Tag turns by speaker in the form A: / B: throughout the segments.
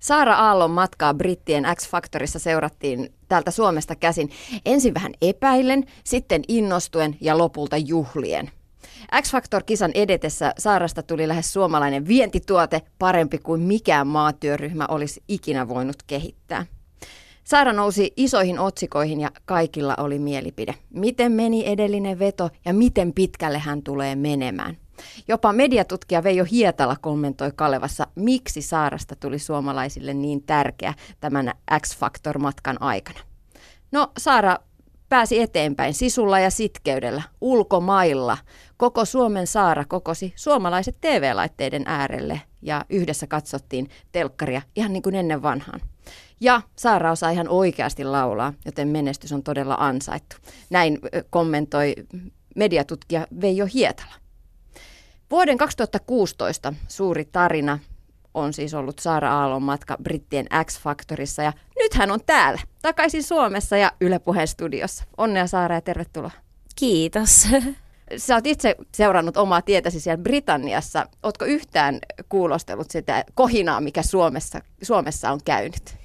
A: Saara Aallon matkaa Brittien X-Factorissa seurattiin täältä Suomesta käsin. Ensin vähän epäillen, sitten innostuen ja lopulta juhlien. X-Factor-kisan edetessä Saarasta tuli lähes suomalainen vientituote, parempi kuin mikään maatyöryhmä olisi ikinä voinut kehittää. Saara nousi isoihin otsikoihin ja kaikilla oli mielipide. Miten meni edellinen veto ja miten pitkälle hän tulee menemään. Jopa mediatutkija Veijo Hietala kommentoi Kalevassa, miksi Saarasta tuli suomalaisille niin tärkeä tämän X-Factor-matkan aikana. No Saara pääsi eteenpäin sisulla ja sitkeydellä, ulkomailla. Koko Suomen Saara kokosi suomalaiset TV-laitteiden äärelle ja yhdessä katsottiin telkkaria ihan niin kuin ennen vanhaan. Ja Saara osaa ihan oikeasti laulaa, joten menestys on todella ansaittu. Näin kommentoi mediatutkija Veijo Hietala. Vuoden 2016 suuri tarina on siis ollut Saara Aallon matka Brittien X-Factorissa ja nyt hän on täällä, takaisin Suomessa ja Yle Puheen studiossa. Onnea Saara ja tervetuloa.
B: Kiitos.
A: Sä oot itse seurannut omaa tietäsi siellä Britanniassa. Ootko yhtään kuulostellut sitä kohinaa, mikä Suomessa, Suomessa on käynyt?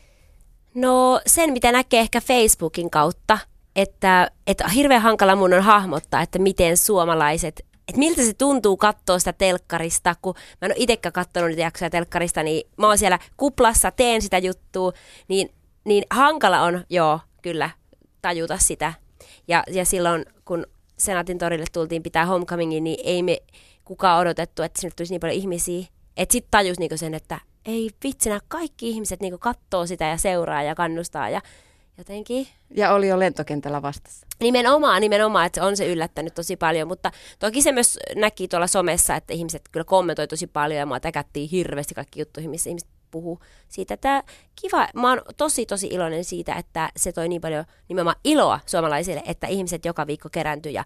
B: No sen, mitä näkee ehkä Facebookin kautta, että, että hirveän hankala mun on hahmottaa, että miten suomalaiset että miltä se tuntuu katsoa sitä telkkarista, kun mä en ole itsekään katsonut niitä jaksoja telkkarista, niin mä oon siellä kuplassa, teen sitä juttua, niin, niin hankala on, joo, kyllä, tajuta sitä. Ja, ja silloin, kun Senaatin torille tultiin pitää homecomingin, niin ei me kukaan odotettu, että sinne tulisi niin paljon ihmisiä. Että sitten tajus niinku sen, että ei vitsinä, kaikki ihmiset niinku katsoo sitä ja seuraa ja kannustaa ja jotenkin.
A: Ja oli jo lentokentällä vastassa.
B: Nimenomaan, nimenomaan, että on se yllättänyt tosi paljon, mutta toki se myös näki tuolla somessa, että ihmiset kyllä kommentoi tosi paljon ja mua täkättiin hirveästi kaikki juttuihin, missä ihmiset puhuu siitä. Että kiva, mä oon tosi tosi iloinen siitä, että se toi niin paljon nimenomaan iloa suomalaisille, että ihmiset joka viikko kerääntyy ja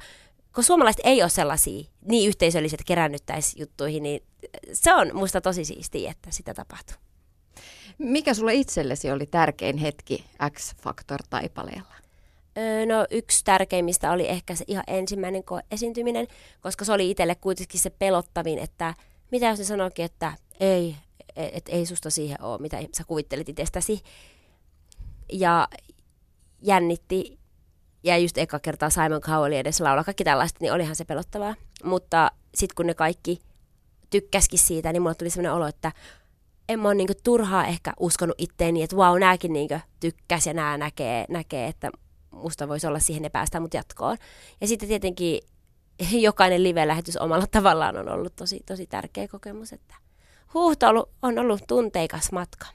B: kun suomalaiset ei ole sellaisia niin yhteisölliset kerännyttäisi juttuihin, niin se on musta tosi siistiä, että sitä tapahtuu.
A: Mikä sulle itsellesi oli tärkein hetki X-Factor-taipaleella?
B: Öö, no yksi tärkeimmistä oli ehkä se ihan ensimmäinen esiintyminen, koska se oli itselle kuitenkin se pelottavin, että mitä jos ne sanoikin, että ei, et, et ei susta siihen ole, mitä sä kuvittelit itsestäsi. Ja jännitti, ja just eka kertaa Simon Cowell edes laulaa kaikki tällaista, niin olihan se pelottavaa. Mutta sitten kun ne kaikki tykkäskin siitä, niin mulle tuli sellainen olo, että en mä ole niinku turhaa ehkä uskonut itteeni, että vau, wow, nääkin niinku tykkäs ja nää näkee, näkee, että musta voisi olla siihen ja päästä mut jatkoon. Ja sitten tietenkin jokainen live-lähetys omalla tavallaan on ollut tosi, tosi tärkeä kokemus, että huuhtolu on ollut tunteikas matka.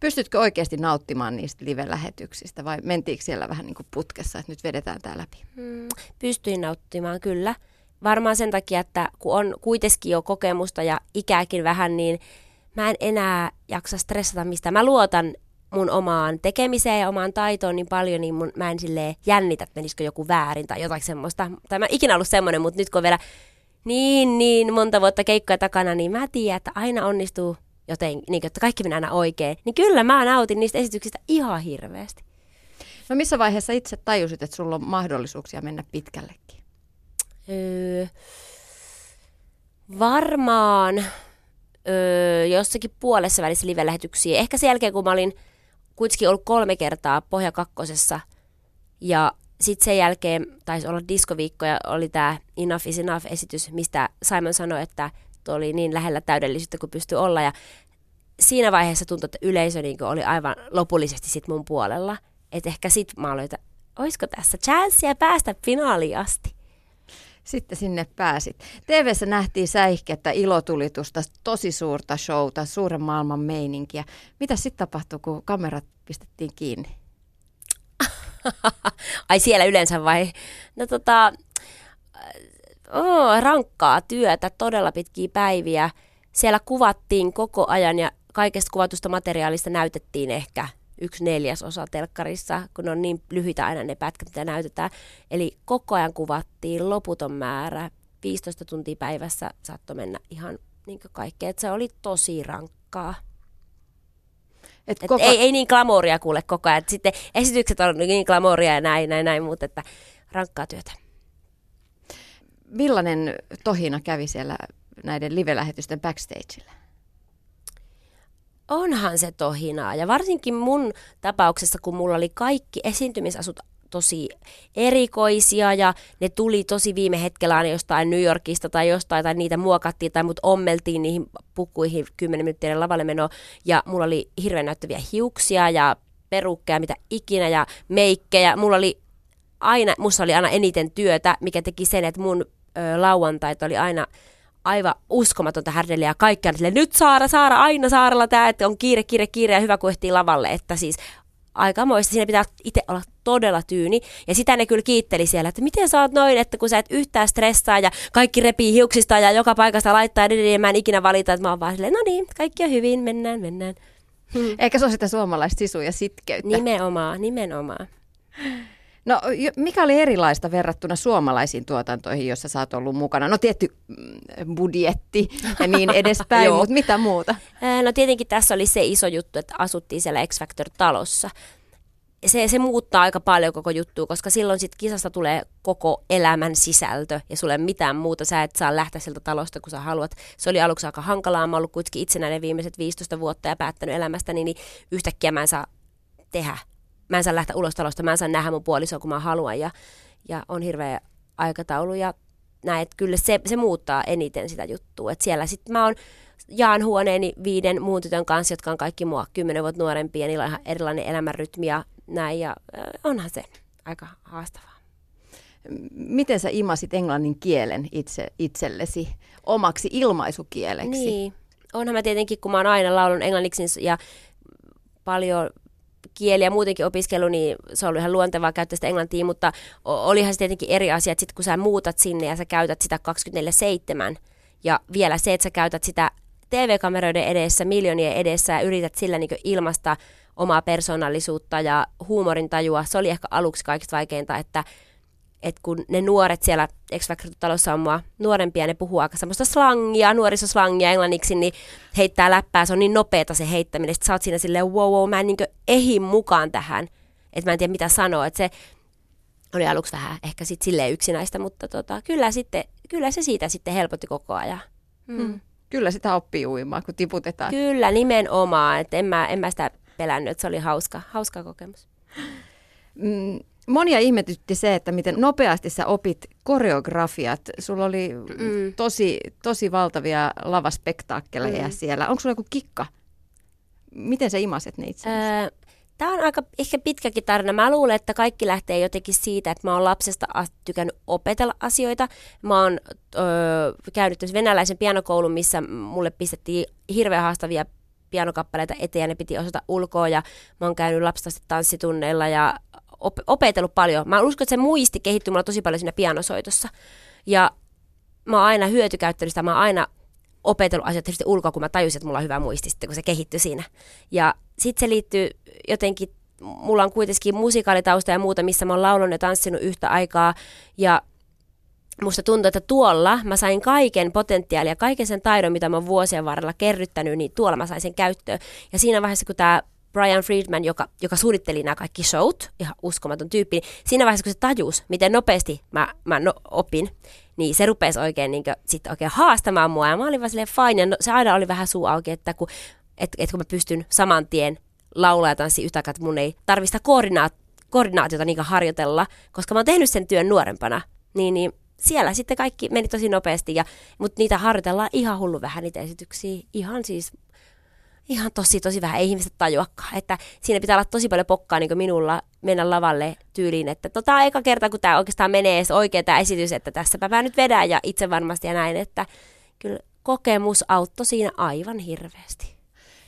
A: Pystytkö oikeasti nauttimaan niistä live-lähetyksistä vai mentiinkö siellä vähän niin kuin putkessa, että nyt vedetään tämä läpi?
B: Hmm, pystyin nauttimaan kyllä. Varmaan sen takia, että kun on kuitenkin jo kokemusta ja ikääkin vähän, niin mä en enää jaksa stressata mistä. Mä luotan mun omaan tekemiseen ja omaan taitoon niin paljon, niin mun, mä en silleen jännitä, että menisikö joku väärin tai jotain semmoista. Tai mä en ikinä ollut semmoinen, mutta nyt kun on vielä niin, niin monta vuotta keikkoja takana, niin mä tiedän, että aina onnistuu joten, niin, että kaikki menee aina oikein. Niin kyllä mä nautin niistä esityksistä ihan hirveästi.
A: No missä vaiheessa itse tajusit, että sulla on mahdollisuuksia mennä pitkällekin?
B: Öö, varmaan öö, jossakin puolessa välissä live-lähetyksiä. Ehkä sen jälkeen, kun mä olin kuitenkin ollut kolme kertaa Pohja kakkosessa ja sitten sen jälkeen taisi olla diskoviikko ja oli tämä Enough is Enough-esitys, mistä Simon sanoi, että tuo oli niin lähellä täydellisyyttä kuin pystyi olla. Ja siinä vaiheessa tuntui, että yleisö niin oli aivan lopullisesti sit mun puolella. Että ehkä sitten mä aloin, että olisiko tässä chanssia päästä finaaliin asti.
A: Sitten sinne pääsit. tv nähtiin säihkettä, ilotulitusta, tosi suurta showta, suuren maailman meininkiä. Mitä sitten tapahtui, kun kamerat pistettiin kiinni?
B: Ai siellä yleensä vai? No tota, oh, rankkaa työtä, todella pitkiä päiviä. Siellä kuvattiin koko ajan ja kaikesta kuvatusta materiaalista näytettiin ehkä yksi neljäsosa telkkarissa, kun on niin lyhyitä aina ne pätkät, mitä näytetään. Eli koko ajan kuvattiin loputon määrä, 15 tuntia päivässä saattoi mennä ihan niin kaikkea. Et se oli tosi rankkaa. Et Et koko... ei, ei niin glamouria kuule koko ajan. Et sitten esitykset on niin glamouria ja näin, näin, näin, mutta että rankkaa työtä.
A: Millainen tohina kävi siellä näiden live-lähetysten backstageilla?
B: Onhan se tohinaa. Ja varsinkin mun tapauksessa, kun mulla oli kaikki esiintymisasut tosi erikoisia ja ne tuli tosi viime hetkellä aina jostain New Yorkista tai jostain tai niitä muokattiin tai mut ommeltiin niihin pukuihin 10 minuuttia lavalle meno ja mulla oli hirveän näyttäviä hiuksia ja perukkeja, mitä ikinä ja meikkejä. Mulla oli aina, musta oli aina eniten työtä, mikä teki sen, että mun ö, lauantait oli aina aivan uskomatonta härdeliä ja kaikki sille, nyt Saara, Saara, aina Saaralla tämä, että on kiire, kiire, kiire ja hyvä kun ehtii lavalle, että siis aikamoista. Siinä pitää itse olla todella tyyni. Ja sitä ne kyllä kiitteli siellä, että miten sä oot noin, että kun sä et yhtään stressaa ja kaikki repii hiuksista ja joka paikasta laittaa edelleen, ja mä en ikinä valita, että mä oon vaan silleen, no niin, kaikki on hyvin, mennään, mennään.
A: Hmm. Eikä se ole sitä suomalaista sisua ja sitkeyttä.
B: Nimenomaan, nimenomaan.
A: No mikä oli erilaista verrattuna suomalaisiin tuotantoihin, joissa sä oot ollut mukana? No tietty mm, budjetti ja niin edespäin, mutta mitä muuta?
B: No tietenkin tässä oli se iso juttu, että asuttiin siellä X Factor-talossa. Se, se muuttaa aika paljon koko juttua, koska silloin sit kisasta tulee koko elämän sisältö ja sulle mitään muuta. Sä et saa lähteä sieltä talosta, kun sä haluat. Se oli aluksi aika hankalaa. Mä ollut kuitenkin itsenäinen viimeiset 15 vuotta ja päättänyt elämästäni, niin yhtäkkiä mä en saa tehdä mä en saa lähteä ulos talosta, mä en saa nähdä mun puolisoa, kun mä haluan. Ja, ja on hirveä aikataulu ja näin, että kyllä se, se muuttaa eniten sitä juttua. Että siellä sitten mä oon jaan huoneeni viiden muun tytön kanssa, jotka on kaikki mua kymmenen vuotta nuorempia, niillä on ihan erilainen elämänrytmi ja näin, ja onhan se aika haastavaa.
A: Miten sä imasit englannin kielen itse, itsellesi omaksi ilmaisukieleksi?
B: Niin, onhan mä tietenkin, kun mä oon aina laulun englanniksi ja paljon kieliä muutenkin opiskelu, niin se on ollut ihan luontevaa käyttää sitä englantia, mutta olihan se tietenkin eri asia, että sit kun sä muutat sinne ja sä käytät sitä 24-7, ja vielä se, että sä käytät sitä TV-kameroiden edessä, miljoonien edessä ja yrität sillä niin ilmasta omaa persoonallisuutta ja huumorintajua, se oli ehkä aluksi kaikista vaikeinta, että että kun ne nuoret siellä x talossa on mua nuorempia, ne puhuu aika semmoista slangia, nuorisoslangia englanniksi, niin heittää läppää, se on niin nopeeta se heittäminen, että sä oot siinä silleen, wow, wow, mä en niin ehin mukaan tähän, että mä en tiedä mitä sanoa, että se oli aluksi vähän ehkä sitten silleen yksinäistä, mutta tota, kyllä, sitten, kyllä se siitä sitten helpotti koko ajan.
A: Mm. Hmm. Kyllä sitä oppii uimaan, kun tiputetaan.
B: Kyllä, nimenomaan, että en mä, en mä sitä pelännyt, että se oli hauska, hauska kokemus.
A: Mm, monia ihmetytti se, että miten nopeasti sä opit koreografiat. Sulla oli mm. tosi, tosi valtavia lavaspektaakkeleja mm. siellä. Onko sulla joku kikka? Miten sä imaset ne itse öö,
B: Tämä on aika ehkä pitkäkin tarina. Mä luulen, että kaikki lähtee jotenkin siitä, että mä oon lapsesta tykännyt opetella asioita. Mä oon öö, käynyt venäläisen pianokoulun, missä mulle pistettiin hirveän haastavia pianokappaleita eteen ja ne piti osata ulkoa. Ja mä oon käynyt lapsesta tanssitunneilla ja op- opetellut paljon. Mä uskon, että se muisti kehittyi mulla tosi paljon siinä pianosoitossa. Ja mä oon aina hyötykäyttänyt sitä, mä oon aina opetellut asioita tietysti ulkoa, kun mä tajusin, että mulla on hyvä muisti sitten, kun se kehittyi siinä. Ja sitten se liittyy jotenkin, mulla on kuitenkin musikaalitausta ja muuta, missä mä oon laulunut ja tanssinut yhtä aikaa. Ja musta tuntuu, että tuolla mä sain kaiken potentiaalia, kaiken sen taidon, mitä mä oon vuosien varrella kerryttänyt, niin tuolla mä sain sen käyttöön. Ja siinä vaiheessa, kun tämä Brian Friedman, joka, joka suunnitteli nämä kaikki showt, ihan uskomaton tyyppi, niin siinä vaiheessa kun se tajus, miten nopeasti mä, mä no, opin, niin se rupesi oikein, niin kuin, sit oikein haastamaan mua. Ja mä olin vaan silleen fine, ja no, se aina oli vähän suu auki, että kun, et, et kun mä pystyn saman tien laulaa ja tanssia yhtä että mun ei tarvista koordinaat, koordinaatiota niin harjoitella, koska mä oon tehnyt sen työn nuorempana, niin, niin siellä sitten kaikki meni tosi nopeasti, mutta niitä harjoitellaan ihan hullu vähän niitä esityksiä, ihan siis ihan tosi, tosi vähän, ei ihmiset tajuakaan. Että siinä pitää olla tosi paljon pokkaa niin minulla mennä lavalle tyyliin, että tota eka kerta, kun tämä oikeastaan menee edes oikein tämä esitys, että tässäpä mä nyt vedän ja itse varmasti ja näin, että kyllä kokemus auttoi siinä aivan hirveästi.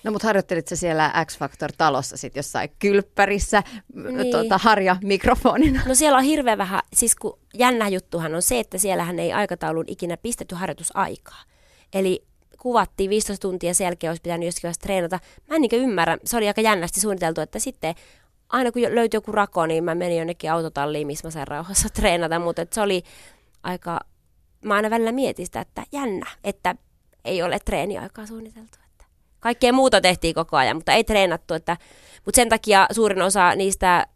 A: No mutta harjoittelit sä siellä X-Factor-talossa sitten jossain kylppärissä niin. tuota, harja mikrofonina?
B: No siellä on hirveän vähän, siis kun jännä juttuhan on se, että siellähän ei aikataulun ikinä pistetty harjoitusaikaa. Eli kuvattiin 15 tuntia sen jälkeen olisi pitänyt jossakin vaiheessa treenata. Mä en niin ymmärrä, se oli aika jännästi suunniteltu, että sitten aina kun löytyi joku rako, niin mä menin jonnekin autotalliin, missä mä sain rauhassa treenata, mutta se oli aika, mä aina välillä mietin sitä, että jännä, että ei ole treeniaikaa suunniteltu. Että kaikkea muuta tehtiin koko ajan, mutta ei treenattu, että, mutta sen takia suurin osa niistä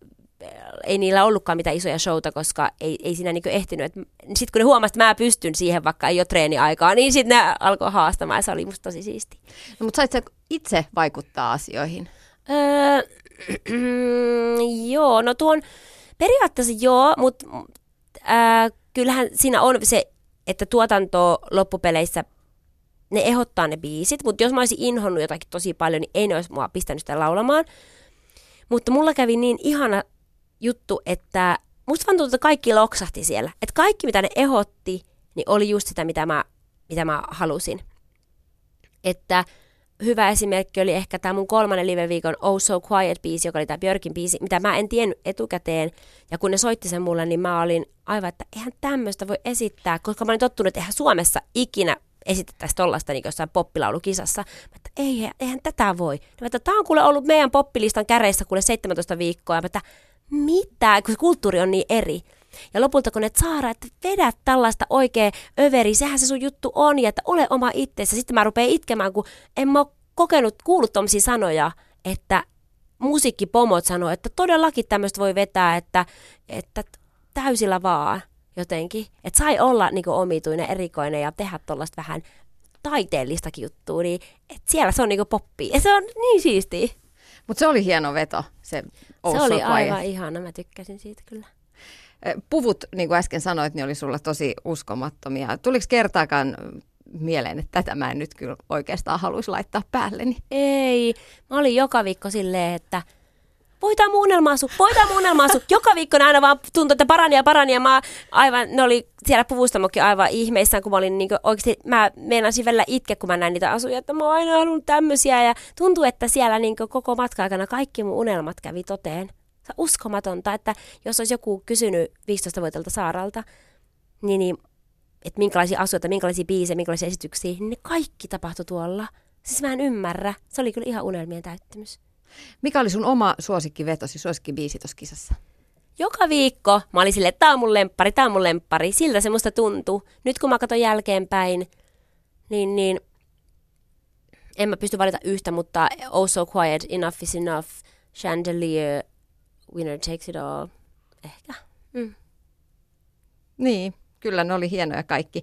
B: ei niillä ollutkaan mitään isoja showta, koska ei, ei siinä niinku ehtinyt. Sitten kun ne huomasivat, että mä pystyn siihen, vaikka ei ole treeniaikaa, niin sitten ne alkoi haastamaan ja se oli musta tosi siisti.
A: No, mutta sait sä itse vaikuttaa asioihin?
B: Öö, joo, no tuon periaatteessa joo, mutta äh, kyllähän siinä on se, että tuotanto loppupeleissä ne ehdottaa ne biisit, mutta jos mä olisin inhonnut jotakin tosi paljon, niin ei ne olisi mua pistänyt sitä laulamaan. Mutta mulla kävi niin ihana juttu, että musta vaan tuntuu, että kaikki loksahti siellä. Että kaikki, mitä ne ehotti, niin oli just sitä, mitä mä, mitä mä halusin. Että hyvä esimerkki oli ehkä tämä mun kolmannen live-viikon Oh So Quiet-biisi, joka oli tämä Björkin biisi, mitä mä en tiennyt etukäteen. Ja kun ne soitti sen mulle, niin mä olin aivan, että eihän tämmöistä voi esittää, koska mä olin tottunut, että eihän Suomessa ikinä esitettäisiin tollaista niin jossain poppilaulukisassa. Mä että ei, eihän tätä voi. Mä että tämä on kuule ollut meidän poppilistan käreissä kuule 17 viikkoa. Mä että mitä, kun kulttuuri on niin eri. Ja lopulta kun ne saara, että vedät tällaista oikein överi, sehän se sun juttu on, ja että ole oma itsessä. Sitten mä rupean itkemään, kun en mä ole kokenut, kuullut tommosia sanoja, että musiikkipomot sanoo, että todellakin tämmöistä voi vetää, että, että täysillä vaan jotenkin. Että sai olla niin omituinen, erikoinen ja tehdä tuollaista vähän taiteellistakin juttua, niin et siellä se on niin poppi. Ja se on niin siistiä.
A: Mutta se oli hieno veto, se
B: Se oli aivan ihana, mä tykkäsin siitä kyllä.
A: Puvut, niin kuin äsken sanoit, niin oli sulla tosi uskomattomia. Tuliko kertaakaan mieleen, että tätä mä en nyt kyllä oikeastaan haluaisi laittaa päälleni?
B: Ei. Mä olin joka viikko silleen, että – voitaan muunnelmaasu, voitaan muunnelmaasu. Joka viikko aina vaan tuntui, että parani ja parani ja mä aivan, ne oli siellä puvustamokin aivan ihmeissään, kun mä olin niin oikeasti, mä meinasin välillä itke, kun mä näin niitä asuja, että mä oon aina halunnut tämmöisiä ja tuntuu, että siellä niin koko matka aikana kaikki mun unelmat kävi toteen. Se on uskomatonta, että jos olisi joku kysynyt 15-vuotiaalta Saaralta, niin, niin että minkälaisia asioita, minkälaisia biisejä, minkälaisia esityksiä, niin ne kaikki tapahtui tuolla. Siis mä en ymmärrä. Se oli kyllä ihan unelmien täyttymys.
A: Mikä oli sun oma suosikkivetosi, suosikkibiisi tuossa kisassa?
B: Joka viikko mä olin silleen, että tää on mun lemppari, tää on mun lemppari. Siltä se musta tuntuu. Nyt kun mä katson jälkeenpäin, niin, niin en mä pysty valita yhtä, mutta Oh So Quiet, Enough is Enough, Chandelier, Winner Takes It All, ehkä. Mm.
A: Niin, kyllä ne oli hienoja kaikki.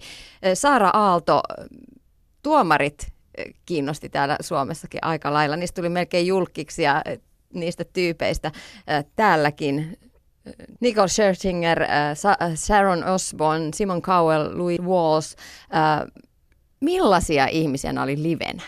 A: Saara Aalto, tuomarit kiinnosti täällä Suomessakin aika lailla. Niistä tuli melkein julkiksi ja niistä tyypeistä täälläkin. Nicole Scherzinger, Sharon Osbourne, Simon Cowell, Louis Walls. Millaisia ihmisiä oli livenä?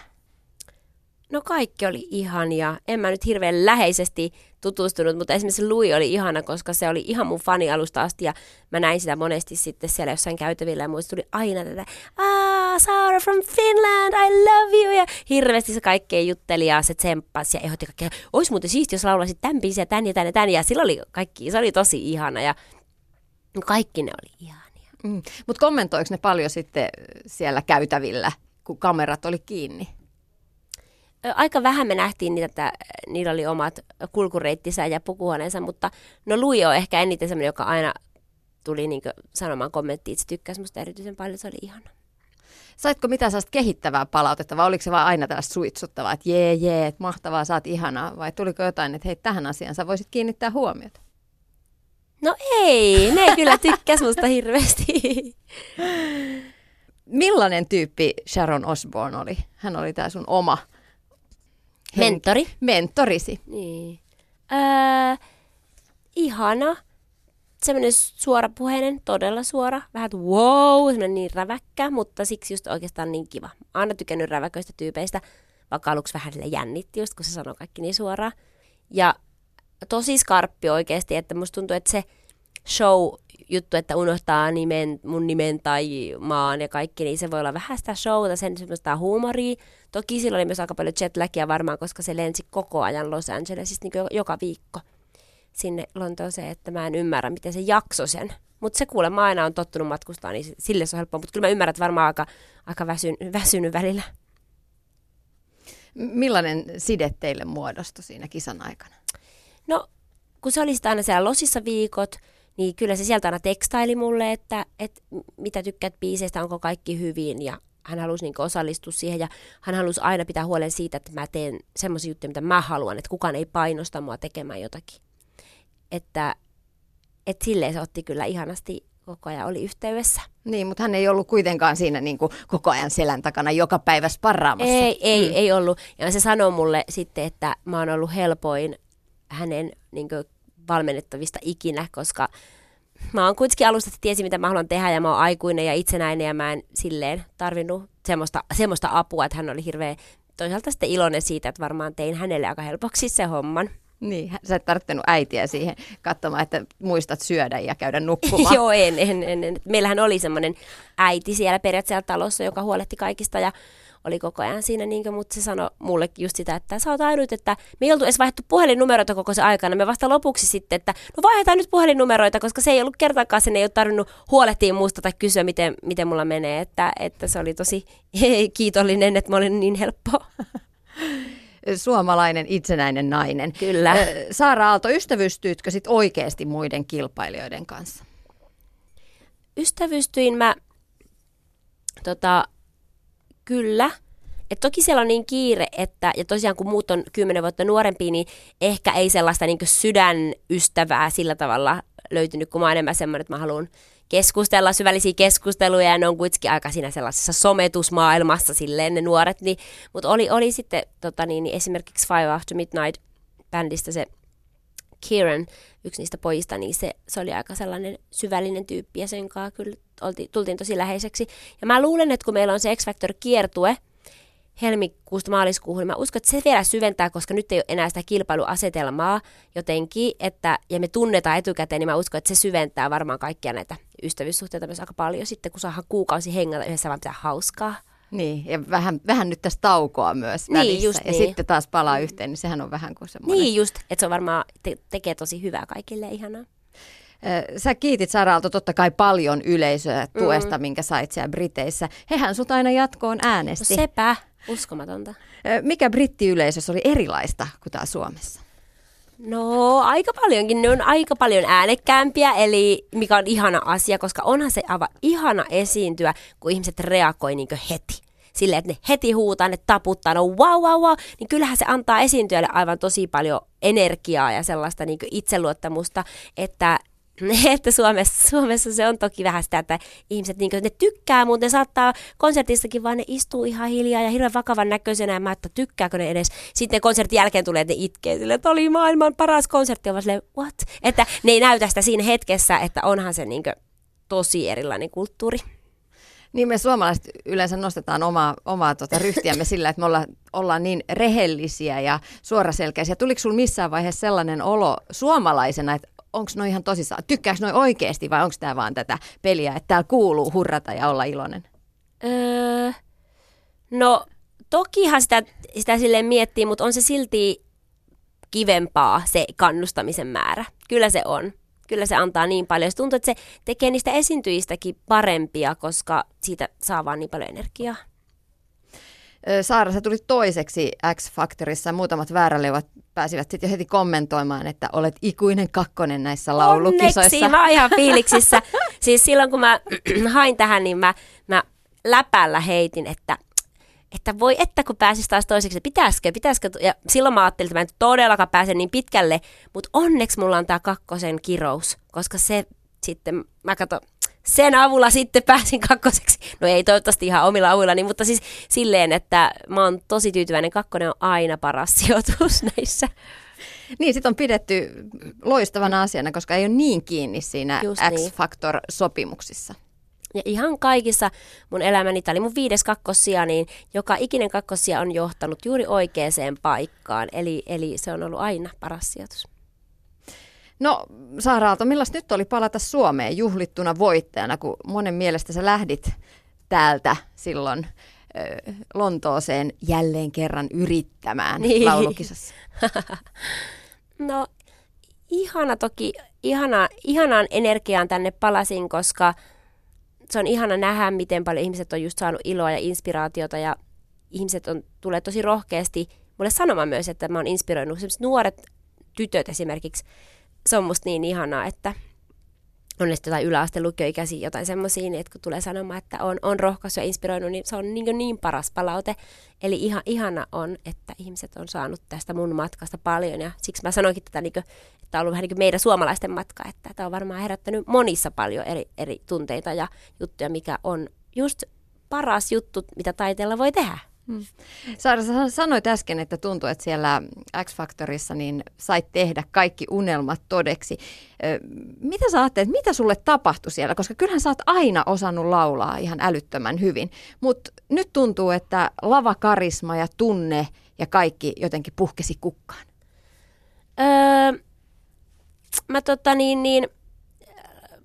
B: No kaikki oli ihania. En mä nyt hirveän läheisesti tutustunut, mutta esimerkiksi Louis oli ihana, koska se oli ihan mun fani alusta asti ja mä näin sitä monesti sitten siellä jossain käytävillä ja muista tuli aina tätä ah, Sara from Finland, I love you ja hirveästi se kaikkea jutteli ja se tsemppasi ja ehdotti kaikkea, olisi muuten siisti, jos laulaisit tämän biisin ja tän ja tän ja tän ja sillä oli kaikki, se oli tosi ihana ja kaikki ne oli ihania. Mm.
A: Mutta kommentoiko ne paljon sitten siellä käytävillä, kun kamerat oli kiinni?
B: Aika vähän me nähtiin niitä, että niillä oli omat kulkureittisä ja pukuhuoneensa, mutta no Lui on ehkä eniten semmoinen, joka aina tuli niin sanomaan kommenttiin, että se tykkäsi musta erityisen paljon, se oli ihana.
A: Saitko mitään sellaista kehittävää palautetta vai oliko se vaan aina tällaista suitsuttavaa, että jee jee, että mahtavaa, saat ihanaa vai tuliko jotain, että hei tähän asiaan sä voisit kiinnittää huomiota?
B: No ei, ne kyllä tykkäs musta hirveästi.
A: Millainen tyyppi Sharon Osbourne oli? Hän oli tämä sun oma
B: Mentori.
A: Mentorisi.
B: Niin. Öö, ihana. Semmoinen suorapuheinen, todella suora. Vähän wow, semmoinen niin räväkkä, mutta siksi just oikeastaan niin kiva. Aina tykännyt räväköistä tyypeistä, vaikka aluksi vähän sille jännitti just, kun se sanoo kaikki niin suoraan. Ja tosi skarppi oikeasti, että musta tuntuu, että se show juttu, että unohtaa nimen, mun nimen tai maan ja kaikki, niin se voi olla vähän sitä showta, sen semmoista huumoria. Toki sillä oli myös aika paljon jetlagia varmaan, koska se lensi koko ajan Los Angelesista niin joka viikko sinne Lontooseen, että mä en ymmärrä, miten se jakso sen. Mutta se kuulemma aina on tottunut matkustaa, niin sille se on helppoa. Mutta kyllä mä ymmärrän, että varmaan aika, aika väsyn, väsynyt välillä.
A: Millainen side teille muodostui siinä kisan aikana?
B: No, kun se oli aina siellä losissa viikot, niin kyllä se sieltä aina tekstaili mulle, että, että mitä tykkäät biiseistä, onko kaikki hyvin ja hän halusi niin osallistua siihen ja hän halusi aina pitää huolen siitä, että mä teen semmoisia juttuja, mitä mä haluan, että kukaan ei painosta mua tekemään jotakin. että, että silleen se otti kyllä ihanasti koko ajan oli yhteydessä.
A: Niin, mutta hän ei ollut kuitenkaan siinä niin kuin koko ajan selän takana joka päivä sparraamassa.
B: Ei, ei, mm. ei ollut. Ja se sanoi mulle sitten, että mä oon ollut helpoin hänen niin kuin, valmennettavista ikinä, koska mä oon kuitenkin alusta, että tiesin mitä mä haluan tehdä ja mä oon aikuinen ja itsenäinen ja mä en silleen tarvinnut semmoista, semmoista apua, että hän oli hirveän toisaalta sitten iloinen siitä, että varmaan tein hänelle aika helpoksi se homman.
A: Niin, sä et tarvittanut äitiä siihen katsomaan, että muistat syödä ja käydä nukkumaan.
B: Joo, en, en, en, en. Meillähän oli semmoinen äiti siellä periaatteessa talossa, joka huolehti kaikista ja oli koko ajan siinä, niin kuin, mutta se sanoi mulle just sitä, että sä oot ainut, että me ei oltu edes vaihdettu puhelinnumeroita koko se aikana. Me vasta lopuksi sitten, että no vaihdetaan nyt puhelinnumeroita, koska se ei ollut kertaakaan, sen ei ole tarvinnut huolehtia muusta tai kysyä, miten, miten mulla menee. Että, että se oli tosi kiitollinen, että mä olin niin helppo.
A: suomalainen itsenäinen nainen.
B: Kyllä.
A: Saara Aalto, ystävystyitkö sit oikeasti muiden kilpailijoiden kanssa?
B: Ystävystyin mä tota, kyllä. Et toki siellä on niin kiire, että, ja tosiaan kun muut on kymmenen vuotta nuorempi, niin ehkä ei sellaista niin sydänystävää sillä tavalla löytynyt, kun mä oon enemmän semmoinen, että mä haluan keskustella syvällisiä keskusteluja ja ne on kuitenkin aika siinä sellaisessa sometusmaailmassa silleen ne nuoret. Niin, mutta oli, oli sitten tota niin, niin esimerkiksi Five After Midnight bändistä se Kieran, yksi niistä pojista, niin se, se oli aika sellainen syvällinen tyyppi ja sen kanssa kyllä olti, tultiin tosi läheiseksi. Ja mä luulen, että kun meillä on se X-Factor kiertue, helmikuusta maaliskuuhun, niin mä uskon, että se vielä syventää, koska nyt ei ole enää sitä kilpailuasetelmaa jotenkin, että, ja me tunnetaan etukäteen, niin mä uskon, että se syventää varmaan kaikkia näitä ystävyyssuhteita myös aika paljon sitten, kun saadaan kuukausi hengata yhdessä vaan pitää hauskaa.
A: Niin, ja vähän, vähän nyt tästä taukoa myös niin, välissä. Just ja niin. sitten taas palaa yhteen, niin sehän on vähän kuin semmoinen...
B: Niin just, että se on varmaan te- tekee tosi hyvää kaikille, ihanaa.
A: Sä kiitit Saralta totta kai paljon yleisöä tuesta, mm. minkä sait siellä Briteissä. Hehän sut aina jatkoon äänesti.
B: No sepä, uskomatonta.
A: Mikä brittiyleisössä oli erilaista kuin täällä Suomessa?
B: No aika paljonkin, ne on aika paljon äänekkäämpiä, eli mikä on ihana asia, koska onhan se aivan ihana esiintyä, kun ihmiset reagoi niin heti. Silleen, että ne heti huutaa, ne taputtaa, no wow, wow, wow, niin kyllähän se antaa esiintyjälle aivan tosi paljon energiaa ja sellaista niin itseluottamusta, että että Suomessa, Suomessa se on toki vähän sitä, että ihmiset niin ne tykkää, mutta ne saattaa konsertissakin vaan ne istuu ihan hiljaa ja hirveän vakavan näköisenä ja mä että tykkääkö ne edes. Sitten konsertin jälkeen tulee, että ne itkee sille, että oli maailman paras konsertti. On silleen, what? Että ne ei näytä sitä siinä hetkessä, että onhan se niin tosi erilainen kulttuuri.
A: Niin me suomalaiset yleensä nostetaan omaa, omaa tota ryhtiämme sillä, että me olla, ollaan niin rehellisiä ja suoraselkäisiä. Tuliko sinulla missään vaiheessa sellainen olo suomalaisena, että onko noin ihan tosissaan, tykkääkö noin oikeasti vai onko tämä vaan tätä peliä, että täällä kuuluu hurrata ja olla iloinen?
B: Öö, no tokihan sitä, sitä silleen miettii, mutta on se silti kivempaa se kannustamisen määrä. Kyllä se on. Kyllä se antaa niin paljon. Se tuntuu, että se tekee niistä esiintyjistäkin parempia, koska siitä saa vaan niin paljon energiaa.
A: Saara, sä tulit toiseksi X-Factorissa. Muutamat vääräleuvat pääsivät sitten jo heti kommentoimaan, että olet ikuinen kakkonen näissä laulukisoissa.
B: Onneksi, mä oon ihan fiiliksissä. siis silloin kun mä hain tähän, niin mä, mä läpällä heitin, että että voi että kun pääsis taas toiseksi, pitäisikö, pitäisikö. Ja silloin mä ajattelin, että mä en todellakaan pääse niin pitkälle, mutta onneksi mulla on tämä kakkosen kirous, koska se sitten, mä katson, sen avulla sitten pääsin kakkoseksi. No ei toivottavasti ihan omilla avuillani, mutta siis silleen, että mä oon tosi tyytyväinen. Kakkonen on aina paras sijoitus näissä.
A: Niin, sit on pidetty loistavana asiana, koska ei ole niin kiinni siinä Just X-Factor-sopimuksissa. Niin.
B: Ja ihan kaikissa mun elämäni, tämä oli mun viides kakkossia, niin joka ikinen kakkossia on johtanut juuri oikeaan paikkaan. Eli, eli se on ollut aina paras sijoitus.
A: No Saara Aalto, millaista nyt oli palata Suomeen juhlittuna voittajana, kun monen mielestä sä lähdit täältä silloin Lontooseen jälleen kerran yrittämään niin. laulukisassa?
B: no ihana toki, ihana, ihanaan energiaan tänne palasin, koska se on ihana nähdä, miten paljon ihmiset on just saanut iloa ja inspiraatiota ja ihmiset on, tulee tosi rohkeasti mulle sanomaan myös, että mä oon inspiroinut nuoret tytöt esimerkiksi se on musta niin ihanaa, että, on sitten jotain yläaste lukioikäisiä, jotain semmoisia, niin että kun tulee sanomaan, että on, on rohkaisu ja inspiroinut, niin se on niin, niin paras palaute. Eli ihan ihana on, että ihmiset on saanut tästä mun matkasta paljon ja siksi mä sanoinkin tätä, niin kuin, että on ollut vähän niin kuin meidän suomalaisten matka, että tämä on varmaan herättänyt monissa paljon eri, eri tunteita ja juttuja, mikä on just paras juttu, mitä taiteella voi tehdä. Hmm.
A: Saara, sä sanoit äsken, että tuntuu, että siellä X-Factorissa niin sait tehdä kaikki unelmat todeksi. Mitä sä ajattelet, mitä sulle tapahtui siellä? Koska kyllähän sä oot aina osannut laulaa ihan älyttömän hyvin. Mutta nyt tuntuu, että lavakarisma ja tunne ja kaikki jotenkin puhkesi kukkaan.
B: Öö, mä tota niin, niin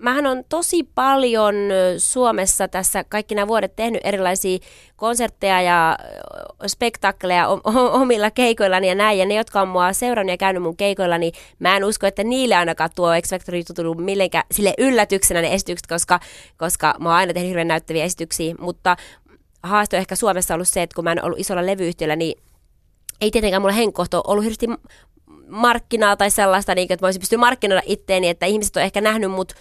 B: mähän on tosi paljon Suomessa tässä kaikki nämä vuodet tehnyt erilaisia konsertteja ja spektakleja omilla keikoillani ja näin. Ja ne, jotka on mua seurannut ja käynyt mun keikoilla, niin mä en usko, että niille ainakaan tuo X Factor tullut millenkään sille yllätyksenä ne esitykset, koska, koska mä oon aina tehnyt hirveän näyttäviä esityksiä. Mutta haaste on ehkä Suomessa ollut se, että kun mä en ollut isolla levyyhtiöllä, niin ei tietenkään mulla henkkohto ollut hirveästi markkinaa tai sellaista, niin, että mä olisin pystynyt markkinoida itteeni, että ihmiset on ehkä nähnyt mut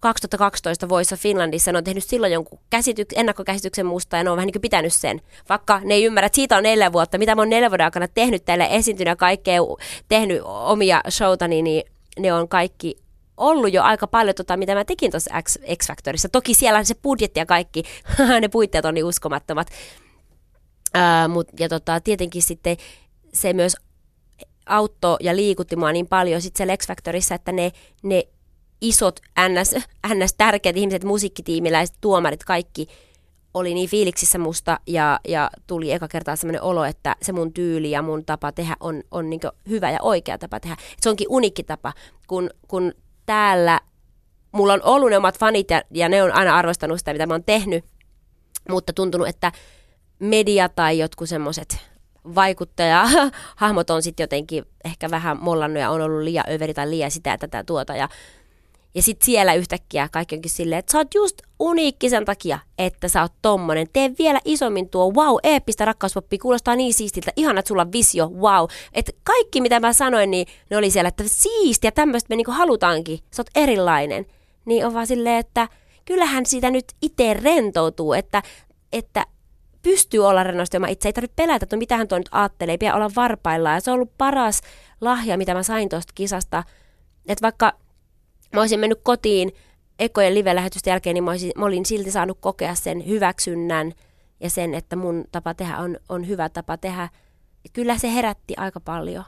B: 2012 Voice of Finlandissa, ne on tehnyt silloin jonkun käsityk- ennakkokäsityksen musta ja ne on vähän niin kuin pitänyt sen. Vaikka ne ei ymmärrä, että siitä on neljä vuotta, mitä mä oon neljä vuoden aikana tehnyt tälle esiintynyt ja kaikkea, tehnyt omia showtani, niin ne on kaikki ollut jo aika paljon, tota, mitä mä tekin tuossa X, X-Factorissa. Toki siellä se budjetti ja kaikki, ne puitteet on niin uskomattomat. Ää, mut, ja tota, tietenkin sitten se myös auttoi ja liikutti mua niin paljon sitten siellä X-Factorissa, että ne, ne isot ns, ns tärkeät ihmiset, musiikkitiimiläiset, tuomarit, kaikki oli niin fiiliksissä musta ja, ja tuli eka kertaa sellainen olo, että se mun tyyli ja mun tapa tehdä on, on niin hyvä ja oikea tapa tehdä. Se onkin unikki tapa, kun, kun täällä mulla on ollut ne omat fanit ja, ja ne on aina arvostanut sitä, mitä mä oon tehnyt, mutta tuntunut, että media tai jotkut semmoiset vaikuttajahahmot on sitten jotenkin ehkä vähän mollannut ja on ollut liian överi tai liian sitä tätä tuota. Ja ja sitten siellä yhtäkkiä kaikki onkin silleen, että sä oot just uniikki sen takia, että sä oot tommonen. Tee vielä isommin tuo, wow, eeppistä rakkauspoppi, kuulostaa niin siistiltä, ihana, että sulla on visio, wow. Että kaikki mitä mä sanoin, niin ne oli siellä, että siistiä, tämmöistä me niinku halutaankin, sä oot erilainen. Niin on vaan silleen, että kyllähän siitä nyt itse rentoutuu, että, että pystyy olla rennosti oma itse. Ei tarvitse pelätä, että no mitähän tuo nyt ajattelee, ei pidä olla varpaillaan. Ja se on ollut paras lahja, mitä mä sain tuosta kisasta. Että vaikka mä olisin mennyt kotiin ekojen live-lähetysten jälkeen, niin mä, olisin, mä olin silti saanut kokea sen hyväksynnän ja sen, että mun tapa tehdä on, on hyvä tapa tehdä. Kyllä se herätti aika paljon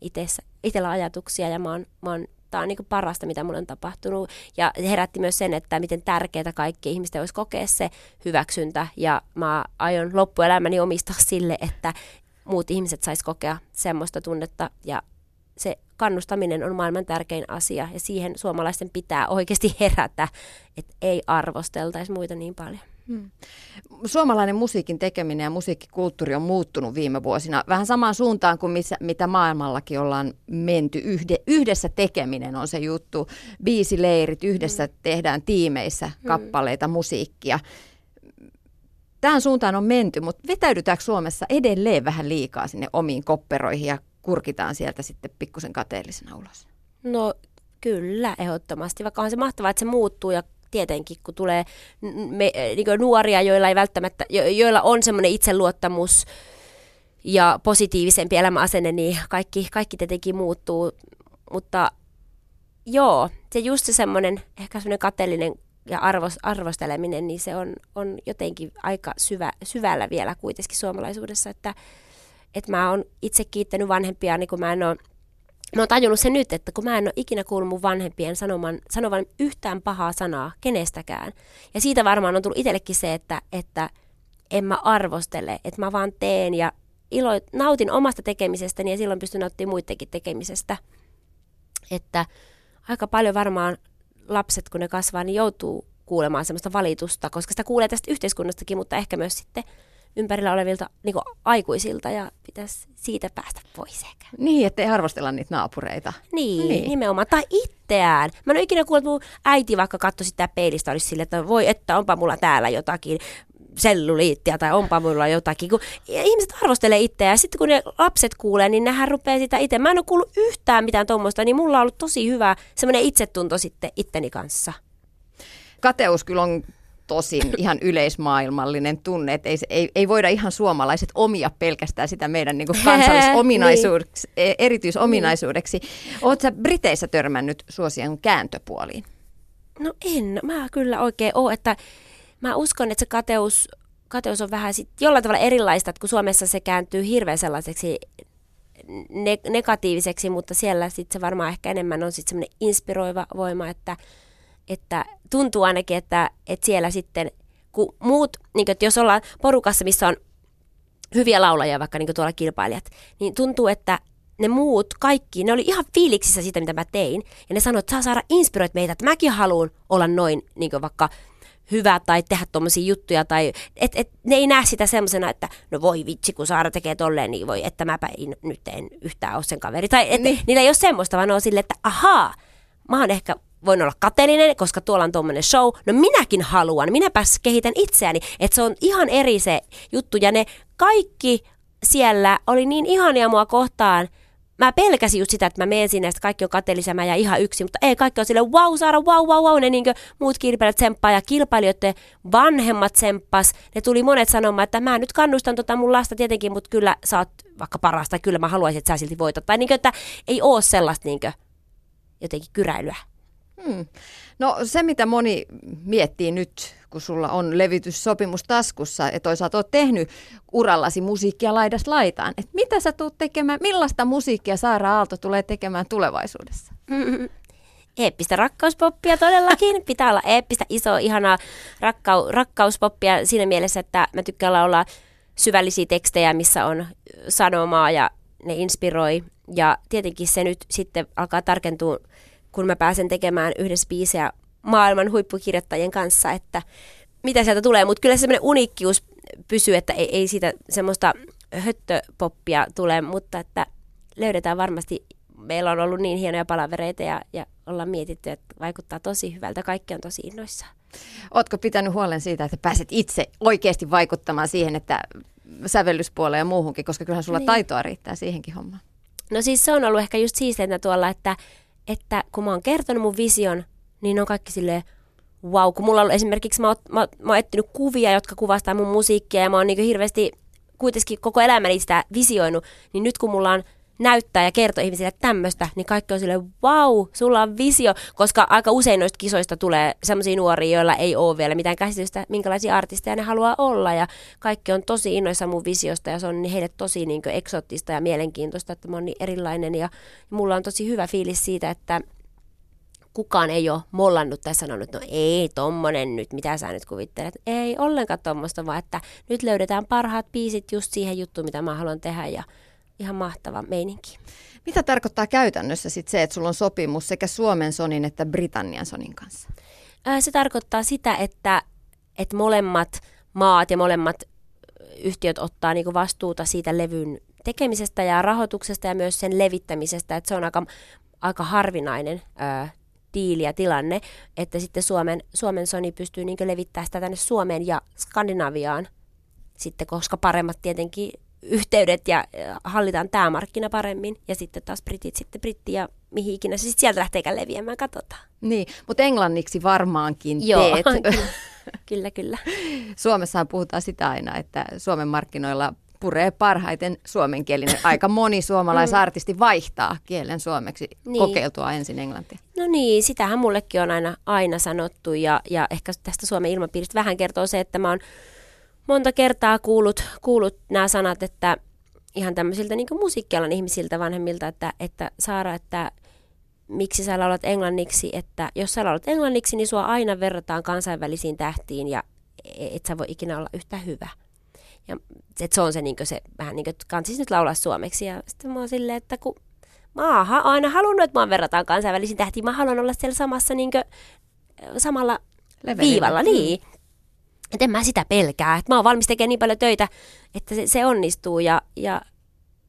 B: itessä, itsellä ajatuksia ja mä oon, mä oon tämä on niin parasta, mitä mulle on tapahtunut. Ja herätti myös sen, että miten tärkeää kaikki ihmisten olisi kokea se hyväksyntä. Ja mä aion loppuelämäni omistaa sille, että muut ihmiset sais kokea semmoista tunnetta. Ja se kannustaminen on maailman tärkein asia ja siihen suomalaisten pitää oikeasti herätä, että ei arvosteltaisi muita niin paljon. Hmm.
A: Suomalainen musiikin tekeminen ja musiikkikulttuuri on muuttunut viime vuosina vähän samaan suuntaan kuin missä, mitä maailmallakin ollaan menty. Yhde, yhdessä tekeminen on se juttu. Biisileirit, yhdessä hmm. tehdään tiimeissä hmm. kappaleita, hmm. musiikkia. Tähän suuntaan on menty, mutta vetäydytäänkö Suomessa edelleen vähän liikaa sinne omiin kopperoihin ja kurkitaan sieltä sitten pikkusen kateellisena ulos?
B: No kyllä, ehdottomasti. Vaikka on se mahtavaa, että se muuttuu ja tietenkin, kun tulee me, niin nuoria, joilla ei välttämättä, jo, joilla on semmoinen itseluottamus ja positiivisempi elämäasenne, niin kaikki, kaikki tietenkin muuttuu. Mutta joo, se just se semmoinen, ehkä semmoinen kateellinen ja arvos, arvosteleminen, niin se on, on jotenkin aika syvä, syvällä vielä kuitenkin suomalaisuudessa, että että mä oon itse kiittänyt vanhempia, niin kun mä en ole Mä oon tajunnut sen nyt, että kun mä en ole ikinä kuullut mun vanhempien sanoman, sanovan yhtään pahaa sanaa kenestäkään. Ja siitä varmaan on tullut itsellekin se, että, että en mä arvostele, että mä vaan teen ja ilo, nautin omasta tekemisestäni ja silloin pystyn nauttimaan muidenkin tekemisestä. Että aika paljon varmaan lapset, kun ne kasvaa, niin joutuu kuulemaan semmoista valitusta, koska sitä kuulee tästä yhteiskunnastakin, mutta ehkä myös sitten ympärillä olevilta niin aikuisilta ja pitäisi siitä päästä pois ehkä.
A: Niin, ettei arvostella niitä naapureita.
B: Niin, niin. nimenomaan. Tai itseään. Mä en ole ikinä kuullut, että mun äiti vaikka katsoi sitä peilistä, olisi sille, että voi, että onpa mulla täällä jotakin selluliittia tai onpa mulla jotakin. Kun ihmiset arvostelee itseään ja sitten kun ne lapset kuulee, niin nehän rupeaa sitä itse. Mä en ole kuullut yhtään mitään tuommoista, niin mulla on ollut tosi hyvä semmoinen itsetunto sitten itteni kanssa.
A: Kateus kyllä on tosin ihan yleismaailmallinen tunne, että ei, ei, ei voida ihan suomalaiset omia pelkästään sitä meidän niin kansallisominaisuudeksi, niin. E, erityisominaisuudeksi. Oletko Briteissä törmännyt suosien kääntöpuoliin?
B: No en, mä kyllä oikein ole, että mä uskon, että se kateus, kateus on vähän sit jollain tavalla erilaista, että kun Suomessa se kääntyy hirveän sellaiseksi ne- negatiiviseksi, mutta siellä sitten se varmaan ehkä enemmän on sitten semmoinen inspiroiva voima, että, että tuntuu ainakin, että, että siellä sitten, kun muut, niin kuin, että jos ollaan porukassa, missä on hyviä laulajia, vaikka niin tuolla kilpailijat, niin tuntuu, että ne muut, kaikki, ne oli ihan fiiliksissä siitä, mitä mä tein. Ja ne sanoivat, että saa saada inspiroit meitä, että mäkin haluan olla noin niin vaikka hyvä tai tehdä tuommoisia juttuja. Tai, et, et, ne ei näe sitä semmoisena, että no voi vitsi, kun Saara tekee tolleen, niin voi, että mäpä en, nyt en yhtään ole sen kaveri. Tai et, niin. niillä ei ole semmoista, vaan ne on silleen, että ahaa, mä oon ehkä voin olla kateellinen, koska tuolla on tuommoinen show. No minäkin haluan, minäpäs kehitän itseäni. Että se on ihan eri se juttu. Ja ne kaikki siellä oli niin ihania mua kohtaan, mä pelkäsin just sitä, että mä menen sinne, että kaikki on kateellisia, mä ihan yksin, mutta ei, kaikki on sille wow, Saara, wow, wow, wow, ne niin muut kilpailijat tsemppaa ja kilpailijoiden vanhemmat tsemppas. Ne tuli monet sanomaan, että mä nyt kannustan tota mun lasta tietenkin, mutta kyllä sä oot vaikka parasta, kyllä mä haluaisin, että sä silti voitat. Tai niin kuin, että ei oo sellaista niin kuin, jotenkin kyräilyä.
A: Hmm. No se, mitä moni miettii nyt, kun sulla on levityssopimus taskussa ja toisaalta oot tehnyt urallasi musiikkia laidas laitaan, että mitä sä tuut tekemään, millaista musiikkia Saara Aalto tulee tekemään tulevaisuudessa?
B: Eeppistä rakkauspoppia todellakin. Pitää olla eeppistä, iso, ihanaa rakkau- rakkauspoppia siinä mielessä, että mä tykkään olla syvällisiä tekstejä, missä on sanomaa ja ne inspiroi. Ja tietenkin se nyt sitten alkaa tarkentua kun mä pääsen tekemään yhdessä biisejä maailman huippukirjoittajien kanssa, että mitä sieltä tulee. Mutta kyllä semmoinen unikkius pysyy, että ei, ei siitä semmoista höttöpoppia tule, mutta että löydetään varmasti. Meillä on ollut niin hienoja palavereita ja, ja ollaan mietitty, että vaikuttaa tosi hyvältä. Kaikki on tosi innoissaan.
A: Oletko pitänyt huolen siitä, että pääset itse oikeasti vaikuttamaan siihen, että sävellyspuoleen ja muuhunkin, koska kyllähän sulla niin. taitoa riittää siihenkin hommaan?
B: No siis se on ollut ehkä just siisteintä tuolla, että että kun mä oon kertonut mun vision, niin on kaikki silleen, wow, kun mulla on esimerkiksi, mä oon, mä, mä oon etsinyt kuvia, jotka kuvastaa mun musiikkia ja mä oon niin hirveästi kuitenkin koko elämäni sitä visioinut, niin nyt kun mulla on näyttää ja kertoa ihmisille tämmöistä, niin kaikki on silleen, wow, sulla on visio, koska aika usein noista kisoista tulee sellaisia nuoria, joilla ei ole vielä mitään käsitystä, minkälaisia artisteja ne haluaa olla, ja kaikki on tosi innoissa mun visiosta, ja se on heille tosi niin eksottista ja mielenkiintoista, että mä oon niin erilainen, ja mulla on tosi hyvä fiilis siitä, että kukaan ei ole mollannut tai sanonut, no ei tommonen nyt, mitä sä nyt kuvittelet. Ei ollenkaan tommoista, vaan että nyt löydetään parhaat biisit just siihen juttuun, mitä mä haluan tehdä, ja ihan mahtava meininki.
A: Mitä tarkoittaa käytännössä sit se, että sulla on sopimus sekä Suomen Sonin että Britannian Sonin kanssa?
B: Se tarkoittaa sitä, että, että molemmat maat ja molemmat yhtiöt ottaa niinku vastuuta siitä levyn tekemisestä ja rahoituksesta ja myös sen levittämisestä. Että se on aika, aika harvinainen ää, diili ja tilanne, että sitten Suomen, Suomen Sony pystyy niinku levittämään sitä tänne Suomeen ja Skandinaviaan sitten, koska paremmat tietenkin yhteydet ja hallitaan tämä markkina paremmin. Ja sitten taas britit sitten britti ja mihin ikinä se sitten sieltä lähteekään leviämään, katsotaan.
A: Niin, mutta englanniksi varmaankin
B: Joo,
A: teet.
B: kyllä, kyllä.
A: Suomessahan puhutaan sitä aina, että Suomen markkinoilla puree parhaiten suomenkielinen. Aika moni suomalaisartisti mm. vaihtaa kielen suomeksi niin. kokeiltua ensin englantia.
B: No niin, sitähän mullekin on aina, aina sanottu ja, ja ehkä tästä Suomen ilmapiiristä vähän kertoo se, että mä oon monta kertaa kuullut, kuullut nämä sanat, että ihan tämmöisiltä niin musiikkialan ihmisiltä vanhemmilta, että, että Saara, että miksi sä laulat englanniksi, että jos sä laulat englanniksi, niin sua aina verrataan kansainvälisiin tähtiin ja et sä voi ikinä olla yhtä hyvä. Ja et se on se, niin se vähän niin kuin, että kansis nyt laulaa suomeksi. Ja sitten mä oon silleen, että kun mä oon aina halunnut, että mä verrataan kansainvälisiin tähtiin, mä haluan olla siellä samassa niin kuin, samalla Levelillä. viivalla. Niin. Mm että en mä sitä pelkää. Että mä oon valmis tekemään niin paljon töitä, että se, se onnistuu ja, ja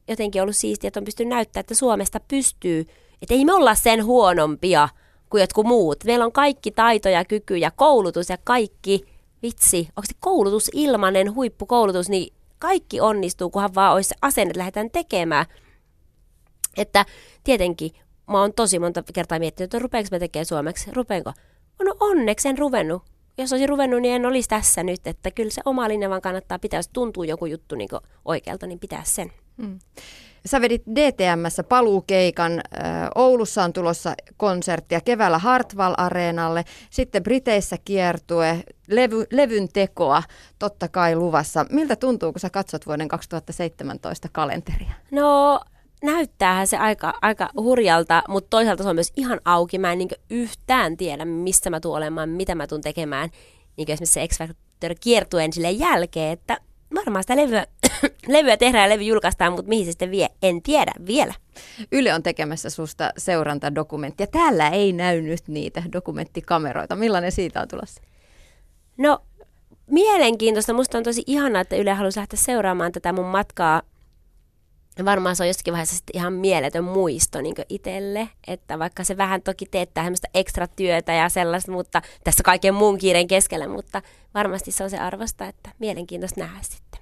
B: jotenkin ollut siistiä, että on pystynyt näyttämään, että Suomesta pystyy. Että ei me olla sen huonompia kuin jotkut muut. Meillä on kaikki taito ja kyky ja koulutus ja kaikki vitsi, onko se koulutus ilmanen huippukoulutus, niin kaikki onnistuu, kunhan vaan olisi se asenne, että lähdetään tekemään. Että tietenkin mä oon tosi monta kertaa miettinyt, että rupeanko mä tekemään suomeksi, rupeanko? No onneksi en ruvennut. Jos olisi ruvennut, niin en olisi tässä nyt. Että kyllä se oma linja vaan kannattaa pitää. Jos tuntuu joku juttu niin oikealta, niin pitää sen. Mm.
A: Sä vedit DTMssä paluukeikan. Oulussa on tulossa konserttia keväällä Hartwall-areenalle. Sitten Briteissä kiertue, levy, levyn tekoa totta kai luvassa. Miltä tuntuu, kun sä katsot vuoden 2017 kalenteria?
B: No näyttäähän se aika, aika hurjalta, mutta toisaalta se on myös ihan auki. Mä en niin yhtään tiedä, missä mä tuun olemaan, mitä mä tuun tekemään. Niin esimerkiksi se X Factor kiertuen sille jälkeen, että varmaan sitä levyä, levyä tehdään ja levy julkaistaan, mutta mihin se sitten vie, en tiedä vielä.
A: Yle on tekemässä susta seurantadokumenttia. Täällä ei näy nyt niitä dokumenttikameroita. Millainen siitä on tulossa?
B: No, mielenkiintoista. Musta on tosi ihanaa, että Yle halusi lähteä seuraamaan tätä mun matkaa varmaan se on jossakin vaiheessa sitten ihan mieletön muisto niin itselle, että vaikka se vähän toki teettää semmoista ekstra työtä ja sellaista, mutta tässä kaiken muun kiireen keskellä, mutta varmasti se on se arvosta, että mielenkiintoista nähdä sitten.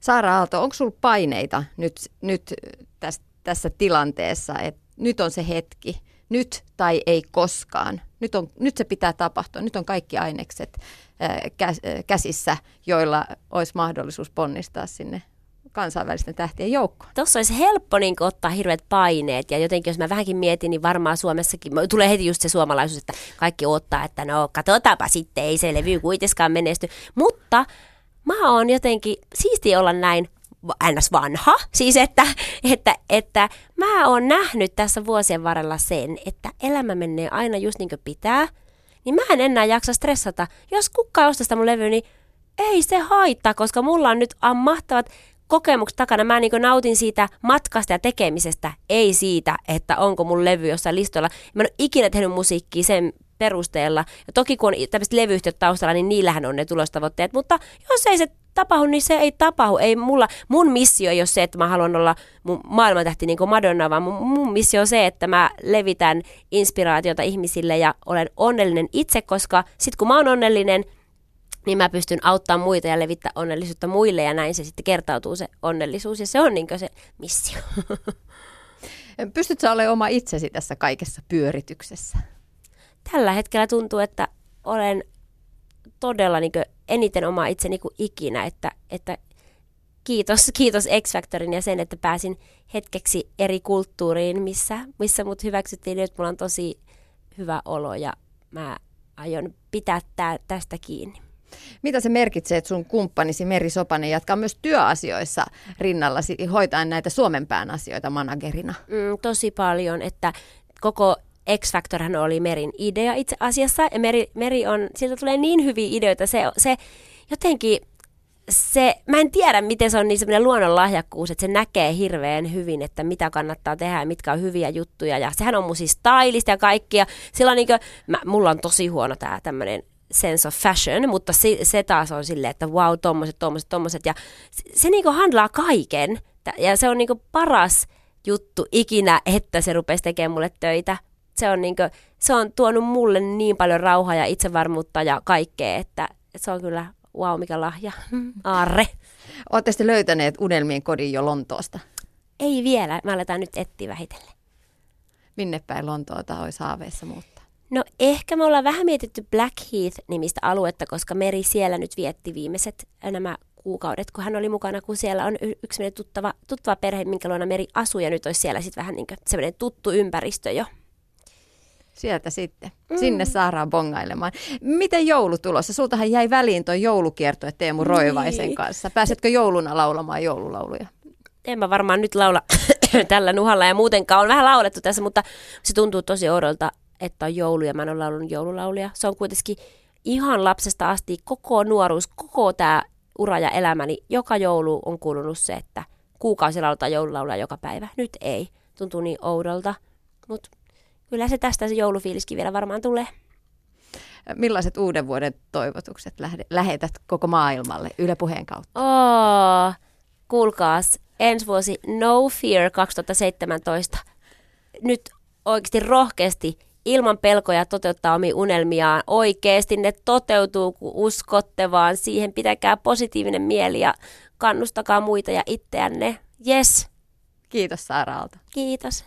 A: Saara Aalto, onko sinulla paineita nyt, nyt tässä, tässä tilanteessa, että nyt on se hetki, nyt tai ei koskaan, nyt, on, nyt se pitää tapahtua, nyt on kaikki ainekset käsissä, joilla olisi mahdollisuus ponnistaa sinne kansainvälisten tähtien joukkoon.
B: Tuossa olisi helppo niin ottaa hirveät paineet ja jotenkin jos mä vähänkin mietin, niin varmaan Suomessakin tulee heti just se suomalaisuus, että kaikki ottaa, että no katsotaanpa sitten, ei se levy kuitenkaan menesty. Mutta mä oon jotenkin, siisti olla näin ns. vanha, siis että, että, että mä oon nähnyt tässä vuosien varrella sen, että elämä menee aina just niin kuin pitää, niin mä en enää jaksa stressata. Jos kukaan ostaa sitä mun levyä, niin ei se haittaa, koska mulla on nyt mahtavat kokemukset takana. Mä niin nautin siitä matkasta ja tekemisestä, ei siitä, että onko mun levy jossain listoilla. Mä en ole ikinä tehnyt musiikkia sen perusteella. Ja toki kun on tämmöiset levyyhtiöt taustalla, niin niillähän on ne tulostavoitteet. Mutta jos ei se tapahdu, niin se ei tapahdu. Ei mulla, mun missio ei ole se, että mä haluan olla mun maailmantähti niin kuin Madonna, vaan mun, mun missio on se, että mä levitän inspiraatiota ihmisille ja olen onnellinen itse, koska sit kun mä oon onnellinen, niin mä pystyn auttamaan muita ja levittää onnellisuutta muille ja näin se sitten kertautuu se onnellisuus ja se on niin se missio.
A: Pystytkö olemaan oma itsesi tässä kaikessa pyörityksessä?
B: Tällä hetkellä tuntuu, että olen todella niin eniten oma itseni kuin ikinä, että, että kiitos, kiitos X-Factorin ja sen, että pääsin hetkeksi eri kulttuuriin, missä, missä mut hyväksyttiin. Nyt mulla on tosi hyvä olo ja mä aion pitää tää, tästä kiinni.
A: Mitä se merkitsee, että sun kumppanisi Meri Sopanen jatkaa myös työasioissa rinnallasi hoitaen näitä Suomen pään asioita managerina?
B: Mm, tosi paljon, että koko X-Factorhan oli Merin idea itse asiassa, ja Meri, Meri on, siltä tulee niin hyviä ideoita, se, se jotenkin, se, mä en tiedä, miten se on niin semmoinen luonnonlahjakkuus, että se näkee hirveän hyvin, että mitä kannattaa tehdä ja mitkä on hyviä juttuja. Ja sehän on mun siis stylista ja kaikkia. Sillä on niin kuin, mä, mulla on tosi huono tämä tämmöinen sense of fashion, mutta se, se taas on silleen, että wow, tommoset, tommoset, tommoset. Ja se, se niinku handlaa kaiken. Ja se on niinku paras juttu ikinä, että se rupesi tekemään mulle töitä. Se on, niinku, se on tuonut mulle niin paljon rauhaa ja itsevarmuutta ja kaikkea, että, se on kyllä wow, mikä lahja. Aarre.
A: Olette sitten löytäneet unelmien kodin jo Lontoosta?
B: Ei vielä. Me aletaan nyt etsiä vähitellen.
A: Minne päin Lontoota olisi haaveissa muuttaa?
B: No ehkä me ollaan vähän mietitty Blackheath-nimistä aluetta, koska Meri siellä nyt vietti viimeiset äh, nämä kuukaudet, kun hän oli mukana, kun siellä on yksi tuttava, tuttava perhe, minkä luona Meri asuu, ja nyt olisi siellä sitten vähän niin semmoinen tuttu ympäristö jo.
A: Sieltä sitten. Mm. Sinne saadaan bongailemaan. Miten joulu tulossa? Sultahan jäi väliin tuo joulukierto Teemu Roivaisen niin. kanssa. Pääsetkö jouluna laulamaan joululauluja?
B: En mä varmaan nyt laula tällä nuhalla ja muutenkaan on vähän laulettu tässä, mutta se tuntuu tosi oudolta että on joulu ja mä en ole laulunut joululauluja. Se on kuitenkin ihan lapsesta asti koko nuoruus, koko tämä ura ja elämäni, joka joulu on kuulunut se, että kuukausi lauletaan joululauluja joka päivä. Nyt ei. Tuntuu niin oudolta, mutta kyllä se tästä se joulufiiliskin vielä varmaan tulee.
A: Millaiset uuden vuoden toivotukset lähetät koko maailmalle Yle Puheen kautta?
B: Oh, kuulkaas, ensi vuosi No Fear 2017. Nyt oikeasti rohkeasti ilman pelkoja toteuttaa omia unelmiaan. Oikeasti ne toteutuu, kun uskotte vaan siihen. Pitäkää positiivinen mieli ja kannustakaa muita ja itseänne. Yes.
A: Kiitos Saara Aalto.
B: Kiitos.